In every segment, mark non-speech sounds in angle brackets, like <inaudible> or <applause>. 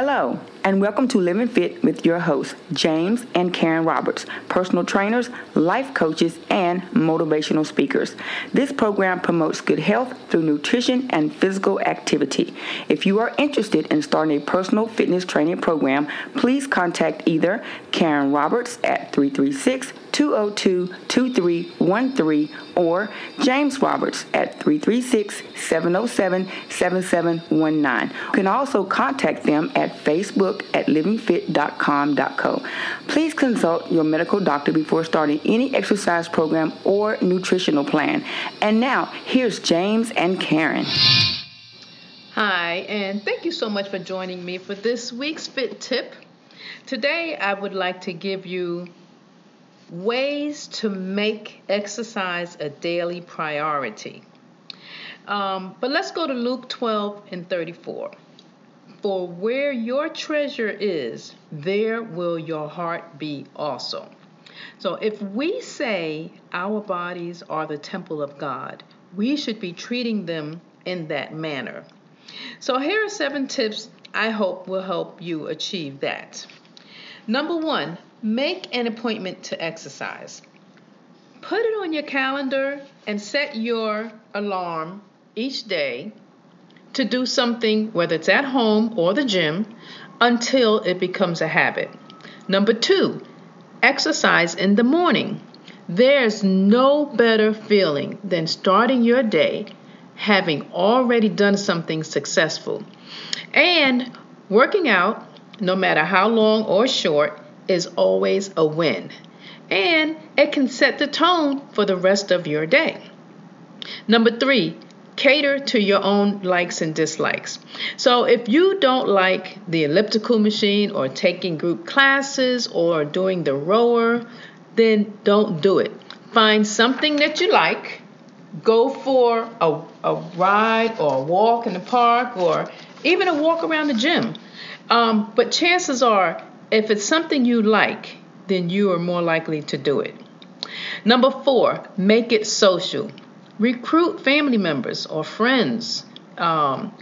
Hello, and welcome to Living Fit with your hosts, James and Karen Roberts, personal trainers, life coaches, and motivational speakers. This program promotes good health through nutrition and physical activity. If you are interested in starting a personal fitness training program, please contact either Karen Roberts at 336 202 2313 or James Roberts at 336 707 7719. You can also contact them at Facebook at livingfit.com.co. Please consult your medical doctor before starting any exercise program or nutritional plan. And now, here's James and Karen. Hi, and thank you so much for joining me for this week's Fit Tip. Today, I would like to give you ways to make exercise a daily priority. Um, but let's go to Luke 12 and 34. For where your treasure is, there will your heart be also. So if we say our bodies are the temple of God, we should be treating them in that manner. So here are seven tips I hope will help you achieve that. Number one, Make an appointment to exercise. Put it on your calendar and set your alarm each day to do something, whether it's at home or the gym, until it becomes a habit. Number two, exercise in the morning. There's no better feeling than starting your day having already done something successful. And working out, no matter how long or short, is always a win, and it can set the tone for the rest of your day. Number three, cater to your own likes and dislikes. So, if you don't like the elliptical machine or taking group classes or doing the rower, then don't do it. Find something that you like, go for a, a ride or a walk in the park or even a walk around the gym. Um, but chances are if it's something you like, then you are more likely to do it. Number four, make it social. Recruit family members or friends. Um,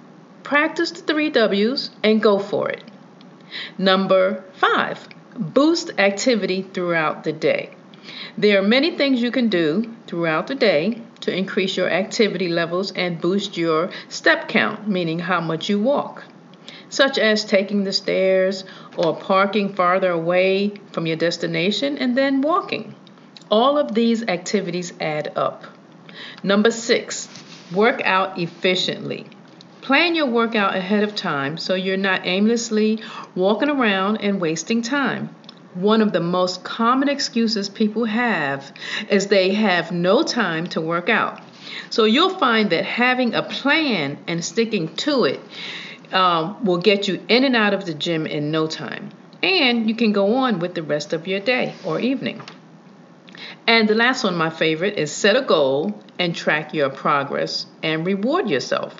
practice the three W's and go for it. Number five, boost activity throughout the day. There are many things you can do throughout the day to increase your activity levels and boost your step count, meaning how much you walk such as taking the stairs or parking farther away from your destination and then walking. All of these activities add up. Number six, work out efficiently. Plan your workout ahead of time so you're not aimlessly walking around and wasting time. One of the most common excuses people have is they have no time to work out. So you'll find that having a plan and sticking to it um, will get you in and out of the gym in no time. And you can go on with the rest of your day or evening. And the last one, my favorite, is set a goal and track your progress and reward yourself.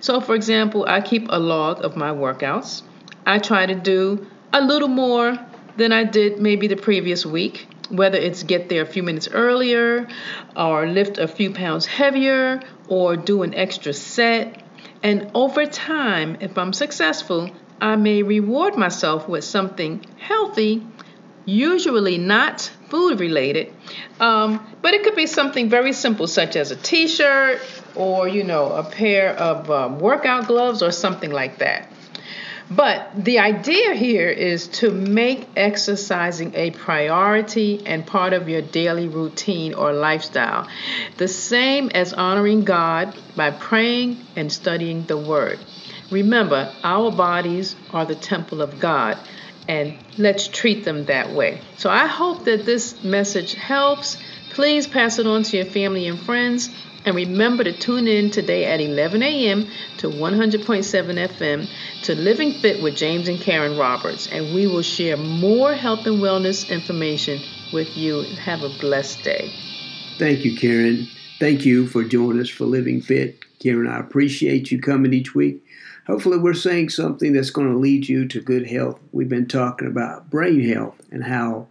So, for example, I keep a log of my workouts. I try to do a little more than I did maybe the previous week, whether it's get there a few minutes earlier, or lift a few pounds heavier, or do an extra set and over time, if I'm successful, I may reward myself with something healthy, usually not food related, um, but it could be something very simple, such as a t shirt or, you know, a pair of um, workout gloves or something like that. But the idea here is to make exercising a priority and part of your daily routine or lifestyle, the same as honoring God by praying and studying the Word. Remember, our bodies are the temple of God, and let's treat them that way. So I hope that this message helps. Please pass it on to your family and friends. And remember to tune in today at 11 a.m. to 100.7 FM to Living Fit with James and Karen Roberts. And we will share more health and wellness information with you. Have a blessed day. Thank you, Karen. Thank you for joining us for Living Fit. Karen, I appreciate you coming each week. Hopefully, we're saying something that's going to lead you to good health. We've been talking about brain health and how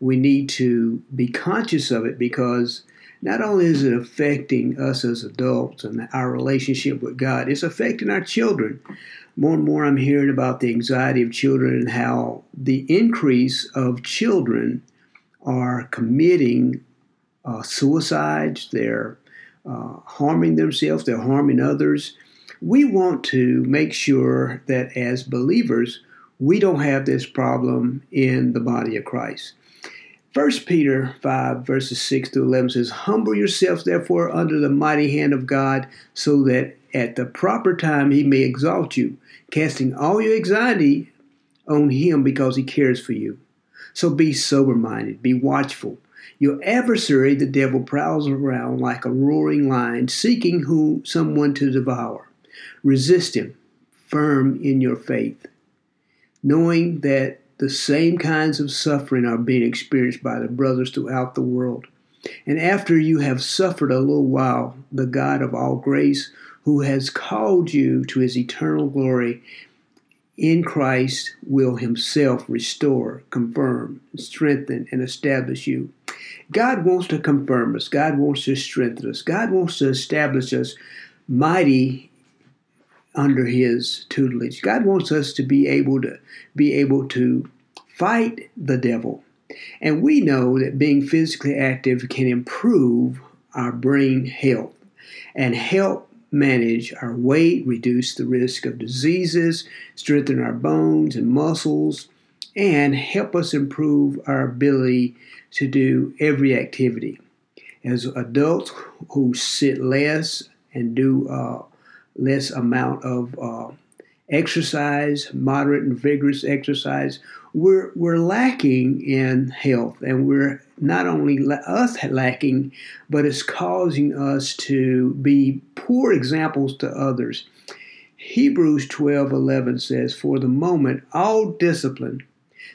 we need to be conscious of it because not only is it affecting us as adults and our relationship with God, it's affecting our children. More and more, I'm hearing about the anxiety of children and how the increase of children are committing uh, suicides, they're uh, harming themselves, they're harming others. We want to make sure that as believers, we don't have this problem in the body of Christ. 1 Peter 5, verses 6 to 11 says, Humble yourselves, therefore, under the mighty hand of God, so that at the proper time he may exalt you, casting all your anxiety on him because he cares for you. So be sober minded, be watchful. Your adversary, the devil, prowls around like a roaring lion, seeking who someone to devour. Resist him, firm in your faith, knowing that the same kinds of suffering are being experienced by the brothers throughout the world. And after you have suffered a little while, the God of all grace, who has called you to his eternal glory in Christ, will himself restore, confirm, strengthen, and establish you. God wants to confirm us. God wants to strengthen us. God wants to establish us mighty under his tutelage. God wants us to be able to be able to fight the devil. And we know that being physically active can improve our brain health and help manage our weight, reduce the risk of diseases, strengthen our bones and muscles, and help us improve our ability to do every activity. As adults who sit less and do uh, less amount of uh, exercise, moderate and vigorous exercise, we're, we're lacking in health. And we're not only us lacking, but it's causing us to be poor examples to others. Hebrews 12 11 says, For the moment, all discipline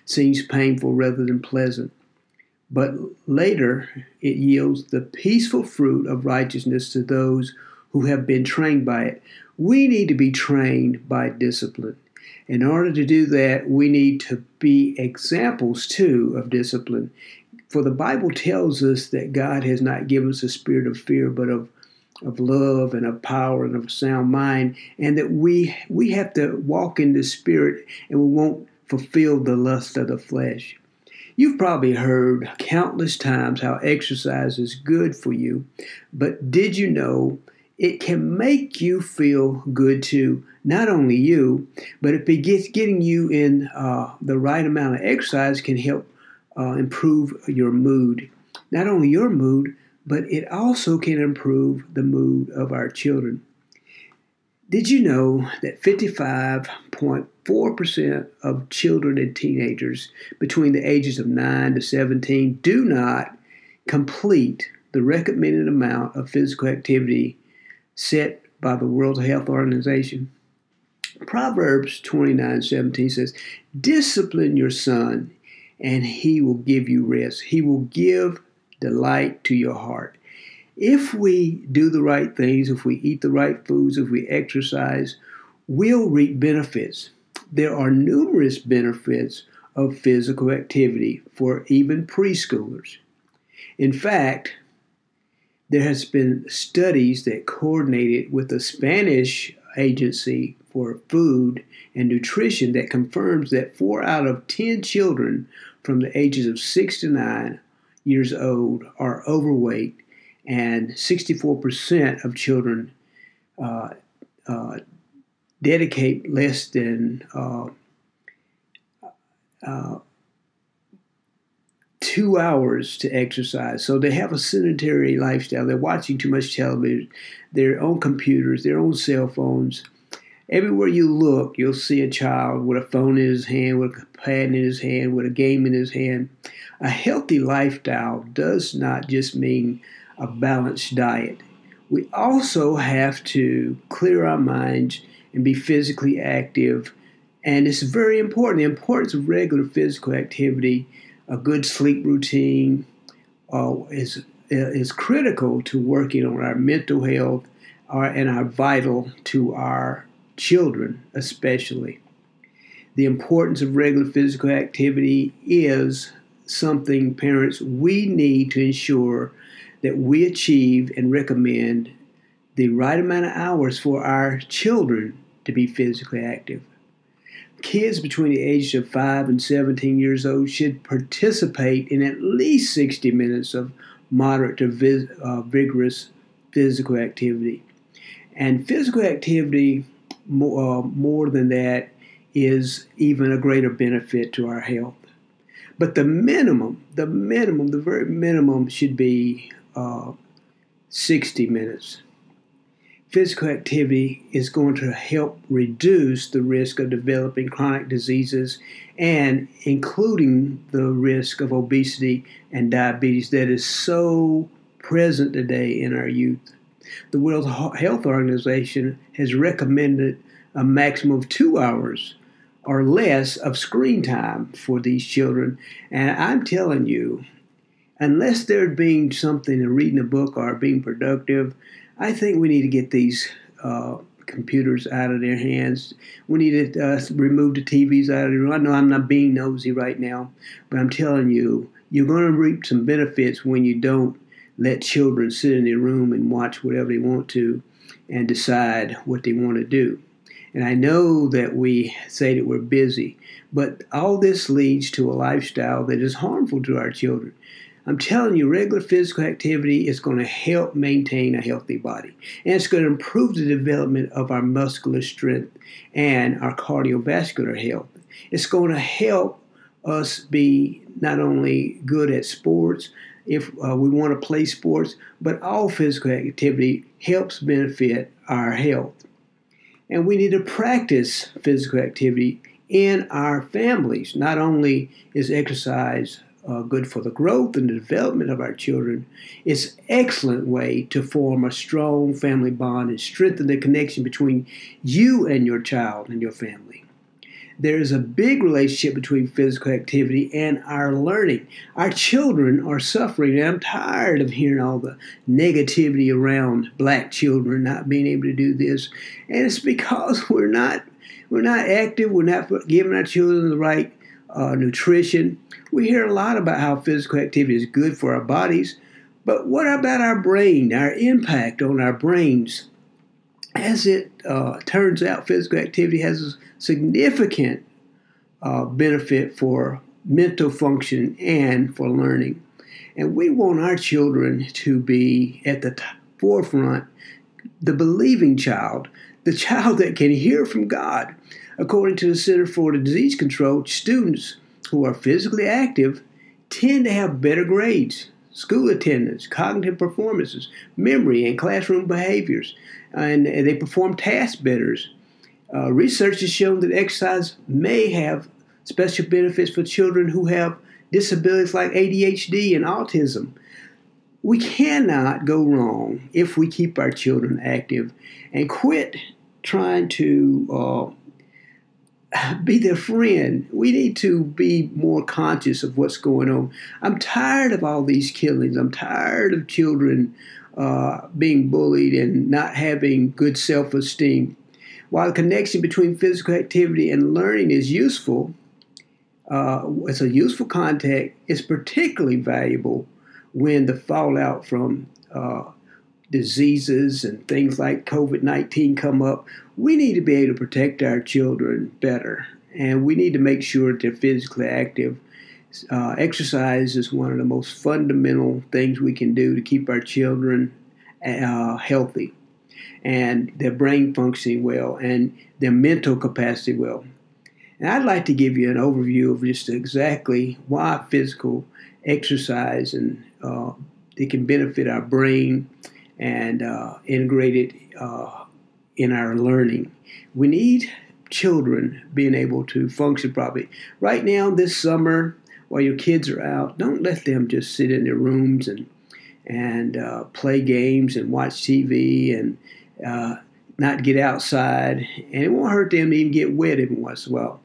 seems painful rather than pleasant, but later it yields the peaceful fruit of righteousness to those who have been trained by it. We need to be trained by discipline. In order to do that, we need to be examples too of discipline. For the Bible tells us that God has not given us a spirit of fear, but of of love and of power and of sound mind, and that we we have to walk in the spirit and we won't fulfill the lust of the flesh. You've probably heard countless times how exercise is good for you, but did you know it can make you feel good too. Not only you, but it gets getting you in uh, the right amount of exercise can help uh, improve your mood. Not only your mood, but it also can improve the mood of our children. Did you know that 55.4% of children and teenagers between the ages of 9 to 17 do not complete the recommended amount of physical activity set by the World Health Organization. Proverbs 29 17 says, Discipline your son, and he will give you rest. He will give delight to your heart. If we do the right things, if we eat the right foods, if we exercise, we'll reap benefits. There are numerous benefits of physical activity for even preschoolers. In fact, there has been studies that coordinated with the Spanish Agency for Food and Nutrition that confirms that 4 out of 10 children from the ages of 6 to 9 years old are overweight and 64% of children uh, uh, dedicate less than uh, uh two hours to exercise. So they have a sedentary lifestyle. They're watching too much television, their own computers, their own cell phones. Everywhere you look, you'll see a child with a phone in his hand, with a pad in his hand, with a game in his hand. A healthy lifestyle does not just mean a balanced diet. We also have to clear our minds and be physically active. And it's very important. The importance of regular physical activity a good sleep routine uh, is is critical to working on our mental health our, and are vital to our children, especially. The importance of regular physical activity is something parents we need to ensure that we achieve and recommend the right amount of hours for our children to be physically active. Kids between the ages of 5 and 17 years old should participate in at least 60 minutes of moderate to vis- uh, vigorous physical activity. And physical activity, more, uh, more than that, is even a greater benefit to our health. But the minimum, the minimum, the very minimum should be uh, 60 minutes physical activity is going to help reduce the risk of developing chronic diseases and including the risk of obesity and diabetes that is so present today in our youth. The World Health Organization has recommended a maximum of two hours or less of screen time for these children. And I'm telling you, unless they're being something and reading a book or being productive, I think we need to get these uh, computers out of their hands. We need to uh, remove the TVs out of the room. I know I'm not being nosy right now, but I'm telling you, you're going to reap some benefits when you don't let children sit in their room and watch whatever they want to and decide what they want to do. And I know that we say that we're busy, but all this leads to a lifestyle that is harmful to our children. I'm telling you, regular physical activity is going to help maintain a healthy body. And it's going to improve the development of our muscular strength and our cardiovascular health. It's going to help us be not only good at sports, if uh, we want to play sports, but all physical activity helps benefit our health. And we need to practice physical activity in our families. Not only is exercise uh, good for the growth and the development of our children. It's excellent way to form a strong family bond and strengthen the connection between you and your child and your family. There is a big relationship between physical activity and our learning. Our children are suffering, and I'm tired of hearing all the negativity around black children not being able to do this. And it's because <laughs> we're not we're not active, we're not giving our children the right uh, nutrition. We hear a lot about how physical activity is good for our bodies, but what about our brain, our impact on our brains? As it uh, turns out, physical activity has a significant uh, benefit for mental function and for learning. And we want our children to be at the t- forefront, the believing child, the <laughs> child that can hear from God. According to the Center for Disease Control, students who are physically active tend to have better grades, school attendance, cognitive performances, memory, and classroom behaviors, and they perform tasks better. Uh, research has shown that exercise may have special benefits for children who have disabilities like ADHD and autism. We cannot go wrong if we keep our children active and quit trying to uh, <sighs> be their friend. We need to be more conscious of what's going on. I'm tired of all these killings. I'm tired of children uh, being bullied and not having good self esteem. While the connection between physical activity and learning is useful, uh, it's a useful contact, it's particularly valuable when the fallout from uh, diseases and things like COVID 19 come up, we need to be able to protect our children better. And we need to make sure they're physically active. Uh, exercise is one of the most fundamental things we can do to keep our children uh, healthy and their brain functioning well and their mental capacity well. And I'd like to give you an overview of just exactly why physical exercise and uh, it can benefit our brain and uh, integrate it uh, in our learning. We need children being able to function properly. Right now, this summer, while your kids are out, don't let them just sit in their rooms and and uh, play games and watch TV and uh, not get outside. And it won't hurt them to even get wet every once in a while.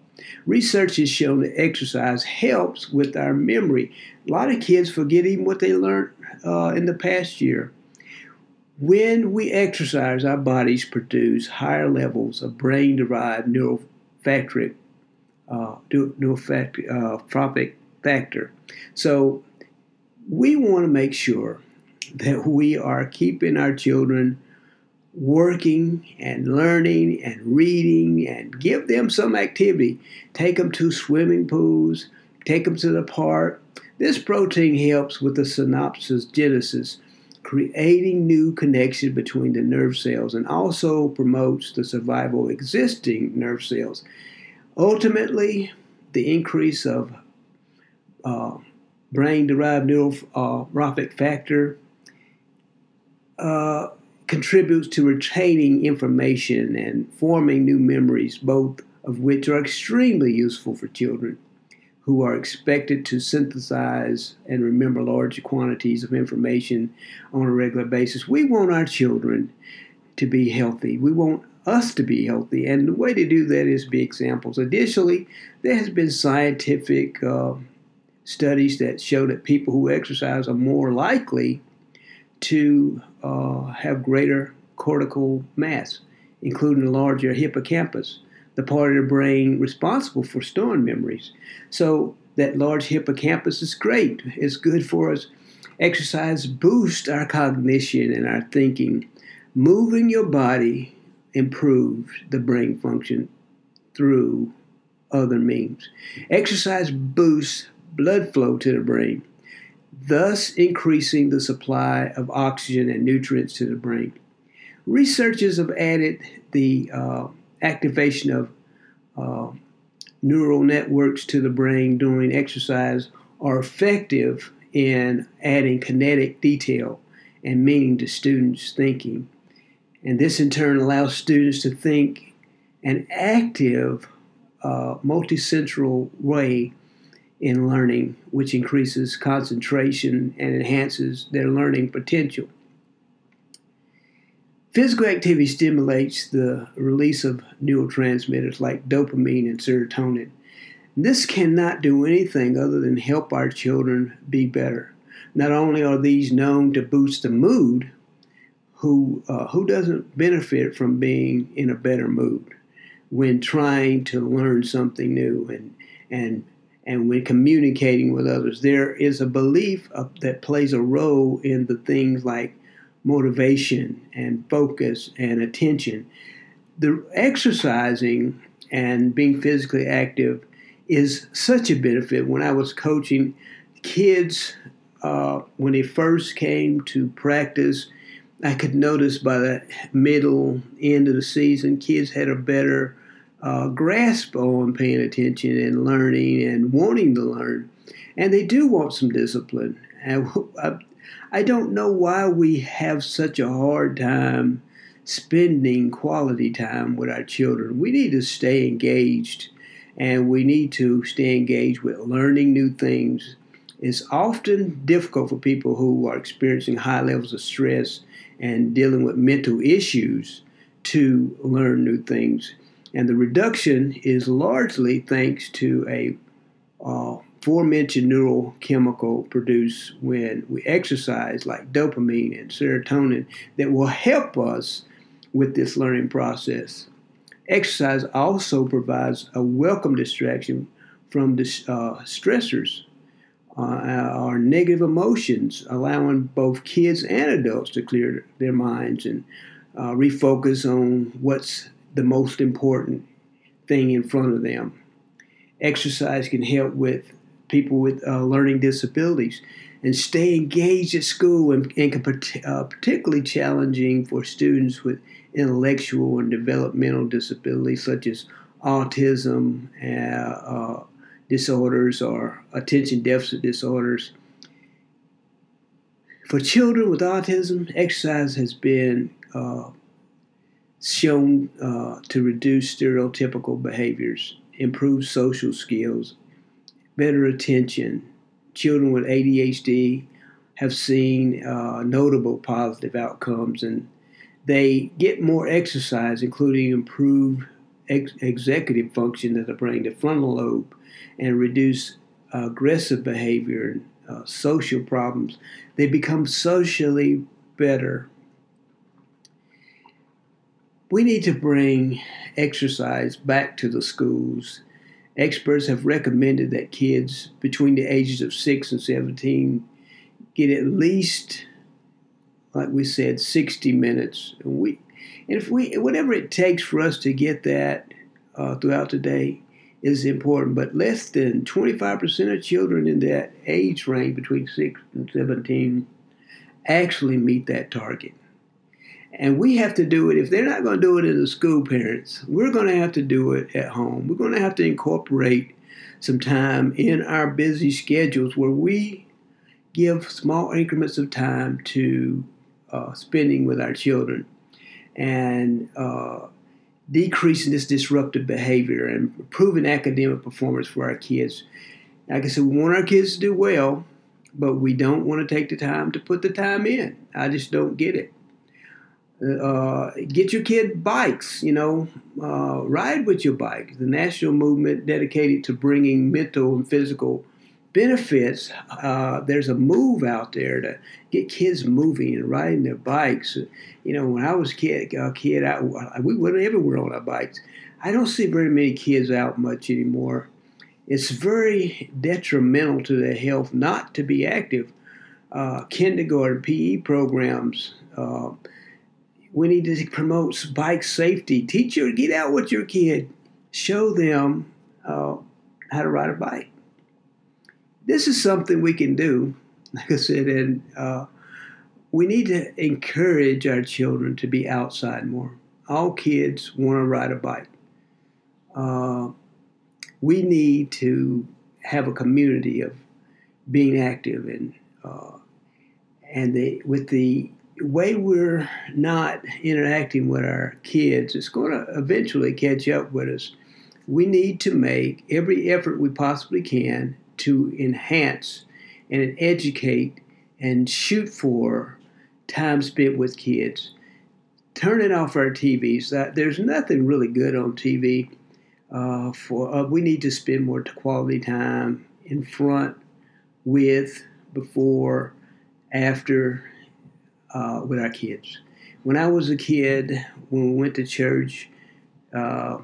Research has shown that exercise helps with our memory. A lot of kids forget even what they learned uh, in the past year. When we exercise, our bodies produce higher levels of brain derived neurofactoric, uh, neurofactoric uh, factor. So we want to make sure that we are keeping our children working and learning and reading and give them some activity. Take them to swimming pools, take them to the park. This protein helps with the synapses genesis, creating new connections between the nerve cells and also promotes the survival of existing nerve cells. Ultimately, the increase of uh, brain derived neurotrophic factor uh, contributes to retaining information and forming new memories, both of which are extremely useful for children who are expected to synthesize and remember large quantities of information on a regular basis. We want our children to be healthy. We want us to be healthy. And the way to do that is be examples. Additionally, there has been scientific uh, studies that show that people who exercise are more likely to uh, have greater cortical mass, including a larger hippocampus, the part of the brain responsible for storing memories. So that large hippocampus is great. It's good for us. Exercise boosts our cognition and our thinking. Moving your body improves the brain function through other means. Exercise boosts blood flow to the brain thus increasing the supply of oxygen and nutrients to the brain. Researchers have added the uh, activation of uh, neural networks to the brain during exercise are effective in adding kinetic detail and meaning to students' thinking. And this in turn allows students to think an active, uh, multicentral way in learning, which increases concentration and enhances their learning potential. Physical activity stimulates the release of neurotransmitters like dopamine and serotonin. This cannot do anything other than help our children be better. Not only are these known to boost the mood, who uh, who doesn't benefit from being in a better mood when trying to learn something new and and and when communicating with others. There is a belief of, that plays a role in the things like motivation and focus and attention. The exercising and being physically active is such a benefit. When I was coaching kids, uh, when they first came to practice, I could notice by the middle end of the season, kids had a better uh, grasp on paying attention and learning and wanting to learn. And they do want some discipline. And <laughs> I, I don't know why we have such a hard time spending quality time with our children. We need to stay engaged and we need to stay engaged with learning new things. It's often difficult for people who are experiencing high levels of stress and dealing with mental issues to learn new things. And the reduction is largely thanks to a uh, aforementioned neurochemical produced when we exercise, like dopamine and serotonin, that will help us with this learning process. Exercise also provides a welcome distraction from the uh, stressors uh, our negative emotions, allowing both kids and adults to clear their minds and uh, refocus on what's the most important thing in front of them. Exercise can help with people with uh, learning disabilities and stay engaged at school and, and uh, particularly challenging for students with intellectual and developmental disabilities such as autism uh, uh disorders or attention deficit disorders. For children with autism, exercise has been uh, shown uh, to reduce stereotypical behaviors, improve social skills, better attention. Children with ADHD have seen uh, notable positive outcomes and they get more exercise, including improved ex- executive function of the brain, the frontal lobe, and reduce uh, aggressive behavior and uh, social problems. They become socially better we need to bring exercise back to the schools. Experts have recommended that kids between the ages of 6 and 17 get at least like we said, 60 minutes a week. And if we, whatever it takes for us to get that uh, throughout the day is important. But less than 25% of children in that age range between 6 and 17 actually meet that target. And we have to do it. If they're not going to do it in the school, parents, we're going to have to do it at home. We're going to have to incorporate some time in our busy schedules where we give small increments of time to uh, spending with our children and uh, decreasing this disruptive behavior and improving academic performance for our kids. Like I said, we want our kids to do well, but we don't want to take the time to put the time in. I just don't get it. Uh, get your kid bikes, you know, uh, ride with your bike. The national movement dedicated to bringing mental and physical benefits. Uh, there's a move out there to get kids moving and riding their bikes. You know, when I was kid, a kid, I, we went everywhere on our bikes. I don't see very many kids out much anymore. It's very detrimental to their health not to be active. Uh, kindergarten PE programs uh, we need to promote bike safety. Teach your, get out with your kid, show them uh, how to ride a bike. This is something we can do, <laughs> like I said, and uh, we need to encourage our children to be outside more. All kids want to ride a bike. Uh, we need to have a community of being active and uh, and the, with the way we're not interacting with our kids, it's going to eventually catch up with us. We need to make every effort we possibly can to enhance and educate and shoot for time spent with kids. Turning off our TVs. That there's nothing really good on TV. Uh, for uh, we need to spend more quality time in front, with, before, after, uh, with our kids. When I was a kid, when we went to church, uh,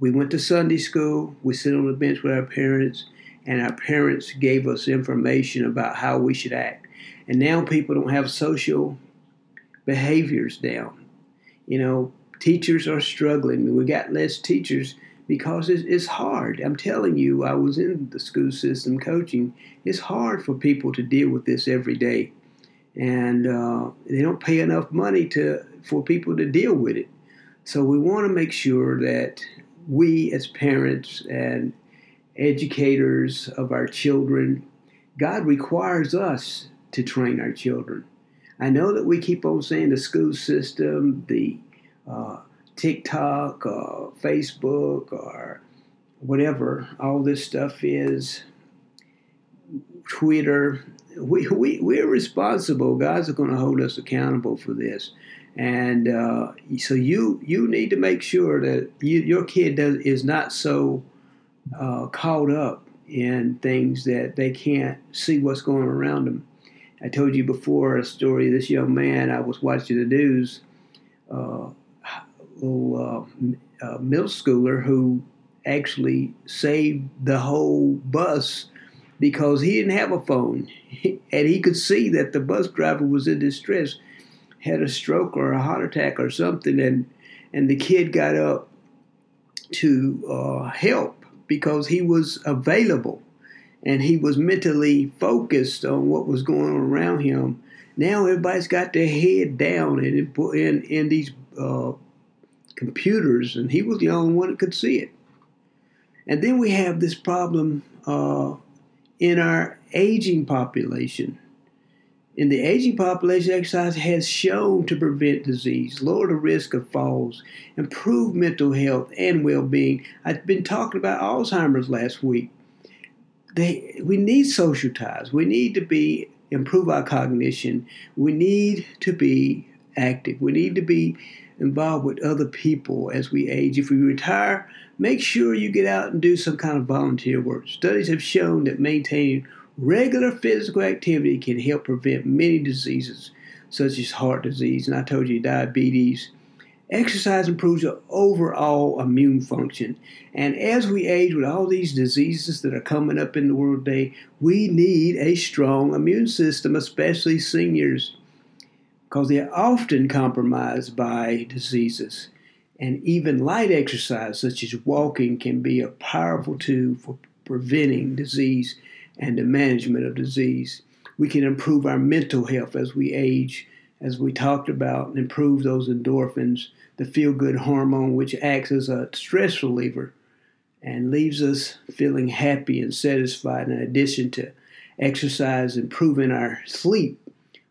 we went to Sunday school. We sit on the bench with our parents, and our parents gave us information about how we should act. And now people don't have social behaviors down. You know, teachers are struggling. We got less teachers because it's, hard. I'm telling you, I was in the school system coaching. It's hard for people to deal with this every day and uh, they don't pay enough money to for people to deal with it. So we want to make sure that we, as parents and educators of our children, God requires us to train our children. I know that we keep on saying the school system, the uh, TikTok, uh, Facebook, or whatever all this stuff is, Twitter, we, we, we're responsible. God's going to hold us accountable for this. And uh, so you you need to make sure that you, your kid does, is not so uh, caught up in things that they can't see what's going around them. I told you before a story of this young man. I was watching the news, uh, little uh, uh, middle schooler who actually saved the whole bus because he didn't have a phone <laughs> and he could see that the bus driver was in distress, had a stroke or a heart attack or something, and and the kid got up to uh, help because he was available and he was mentally focused on what was going on around him. Now everybody's got their head down in in, in these uh, computers, and he was the only one that could see it. And then we have this problem uh, in our aging population. In the aging population, exercise has shown to prevent disease, lower the risk of falls, improve mental health and well being. I've been talking about Alzheimer's last week. They, we need social ties. We need to be improve our cognition. We need to be active. We need to be involved with other people as we age. If we retire, make sure you get out and do some kind of volunteer work. Studies have shown that maintaining regular physical activity can help prevent many diseases, such as heart disease, and I told you diabetes. Exercise improves your overall immune function. And as we age with all these diseases that are coming up in the world today, we need a strong immune system, especially seniors. Because they're often compromised by diseases. And even light exercise, such as walking, can be a powerful tool for preventing disease and the management of disease. We can improve our mental health as we age, as we talked about, improve those endorphins, the feel good hormone, which acts as a stress reliever and leaves us feeling happy and satisfied, in addition to exercise, improving our sleep,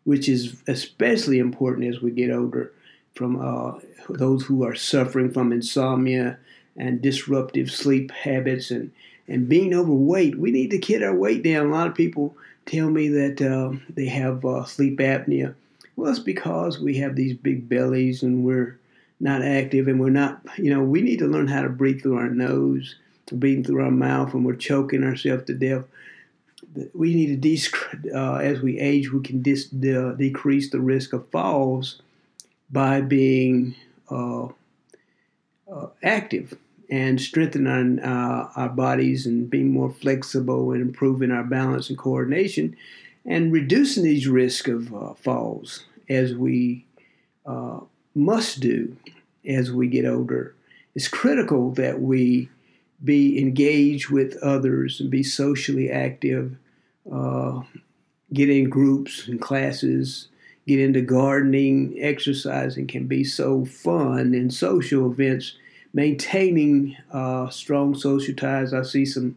which is especially important as we get older from uh, those who are suffering from insomnia and disruptive sleep habits and, and being overweight. We need to get our weight down. A lot of people tell me that uh, they have uh, sleep apnea. Well, it's because we have these big bellies and we're not active and we're not, you know, we need to learn how to breathe through our nose, to breathe through our mouth, and we're choking ourselves to death. We need to, de- <laughs> uh, as we age, we can dis- de- decrease the risk of falls by being uh, uh, active and strengthening our, our bodies and being more flexible and improving our balance and coordination and reducing these risk of uh, falls as we uh, must do as we get older. It's critical that we be engaged with others and be socially active, uh, get in groups and classes, get into gardening, exercising can be so fun and social events. Maintaining uh, strong social ties. I see some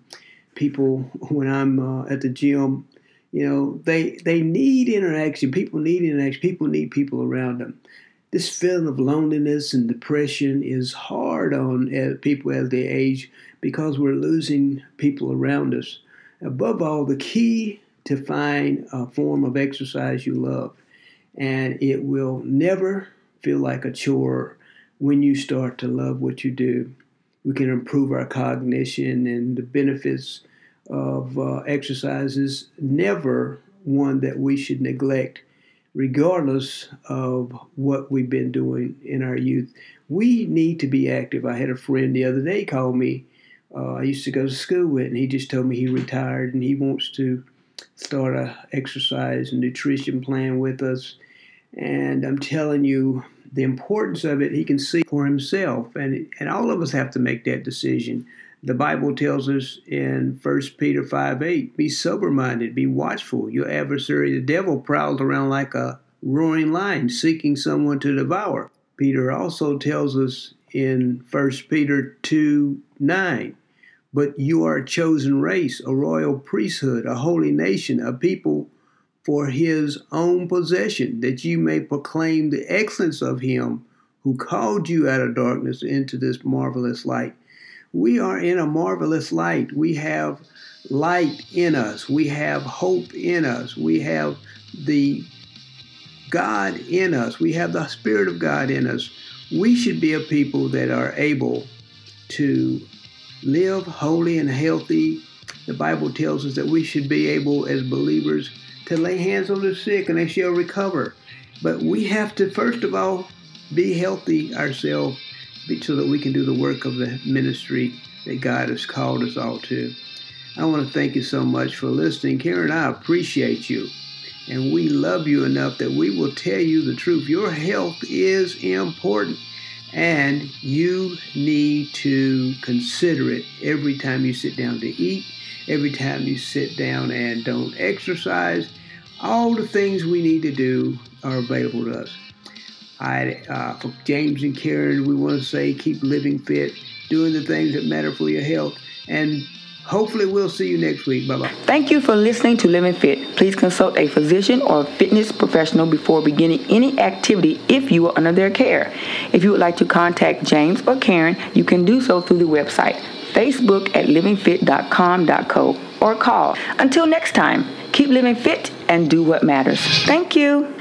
people <laughs> when I'm uh, at the gym. You know, they they need interaction. People need interaction. People need people around them. This feeling of loneliness and depression is hard on uh, people as they age because we're losing people around us. Above all, the key to find a form of exercise you love and it will never feel like a chore when you start to love what you do. We can improve our cognition and the benefits of uh, exercises, never one that we should neglect, regardless of what we've been doing in our youth. We need to be active. I had a friend the other day call me. Uh, I used to go to school with, and he just told me he retired and he wants to start a exercise and nutrition plan with us and I'm telling you, the importance of it, he can see for himself. And, and all of us have to make that decision. The Bible tells us in 1 Peter 5 8, be sober minded, be watchful. Your adversary, the devil, prowls around like a roaring lion, seeking someone to devour. Peter also tells us in 1 Peter 2 9, but you are a chosen race, a royal priesthood, a holy nation, a people for his own possession, that you may proclaim the excellence of him who called you out of darkness into this marvelous light. We are in a marvelous light. We have light in us. We have hope in us. We have the God in us. We have the Spirit of God in us. We should be a people that are able to live holy and healthy. The Bible tells us that we should be able, as believers, to lay hands on the sick and they shall recover. But we have to, first of all, be healthy ourselves so that we can do the work of the ministry that God has called us all to. I want to thank you so much for listening. Karen, I appreciate you. And we love you enough that we will tell you the truth. Your health is important, and you need to consider it every time you sit down to eat, every time you sit down and don't exercise, all the things we need to do are available to us. I, uh, for James and Karen, we want to say keep living fit, doing the things that matter for your health, and hopefully we'll see you next week. Bye bye. Thank you for listening to Living Fit. Please consult a physician or fitness professional before beginning any activity if you are under their care. If you would like to contact James or Karen, you can do so through the website, Facebook at livingfit.com.co, or call. Until next time, keep living fit and do what matters. Thank you.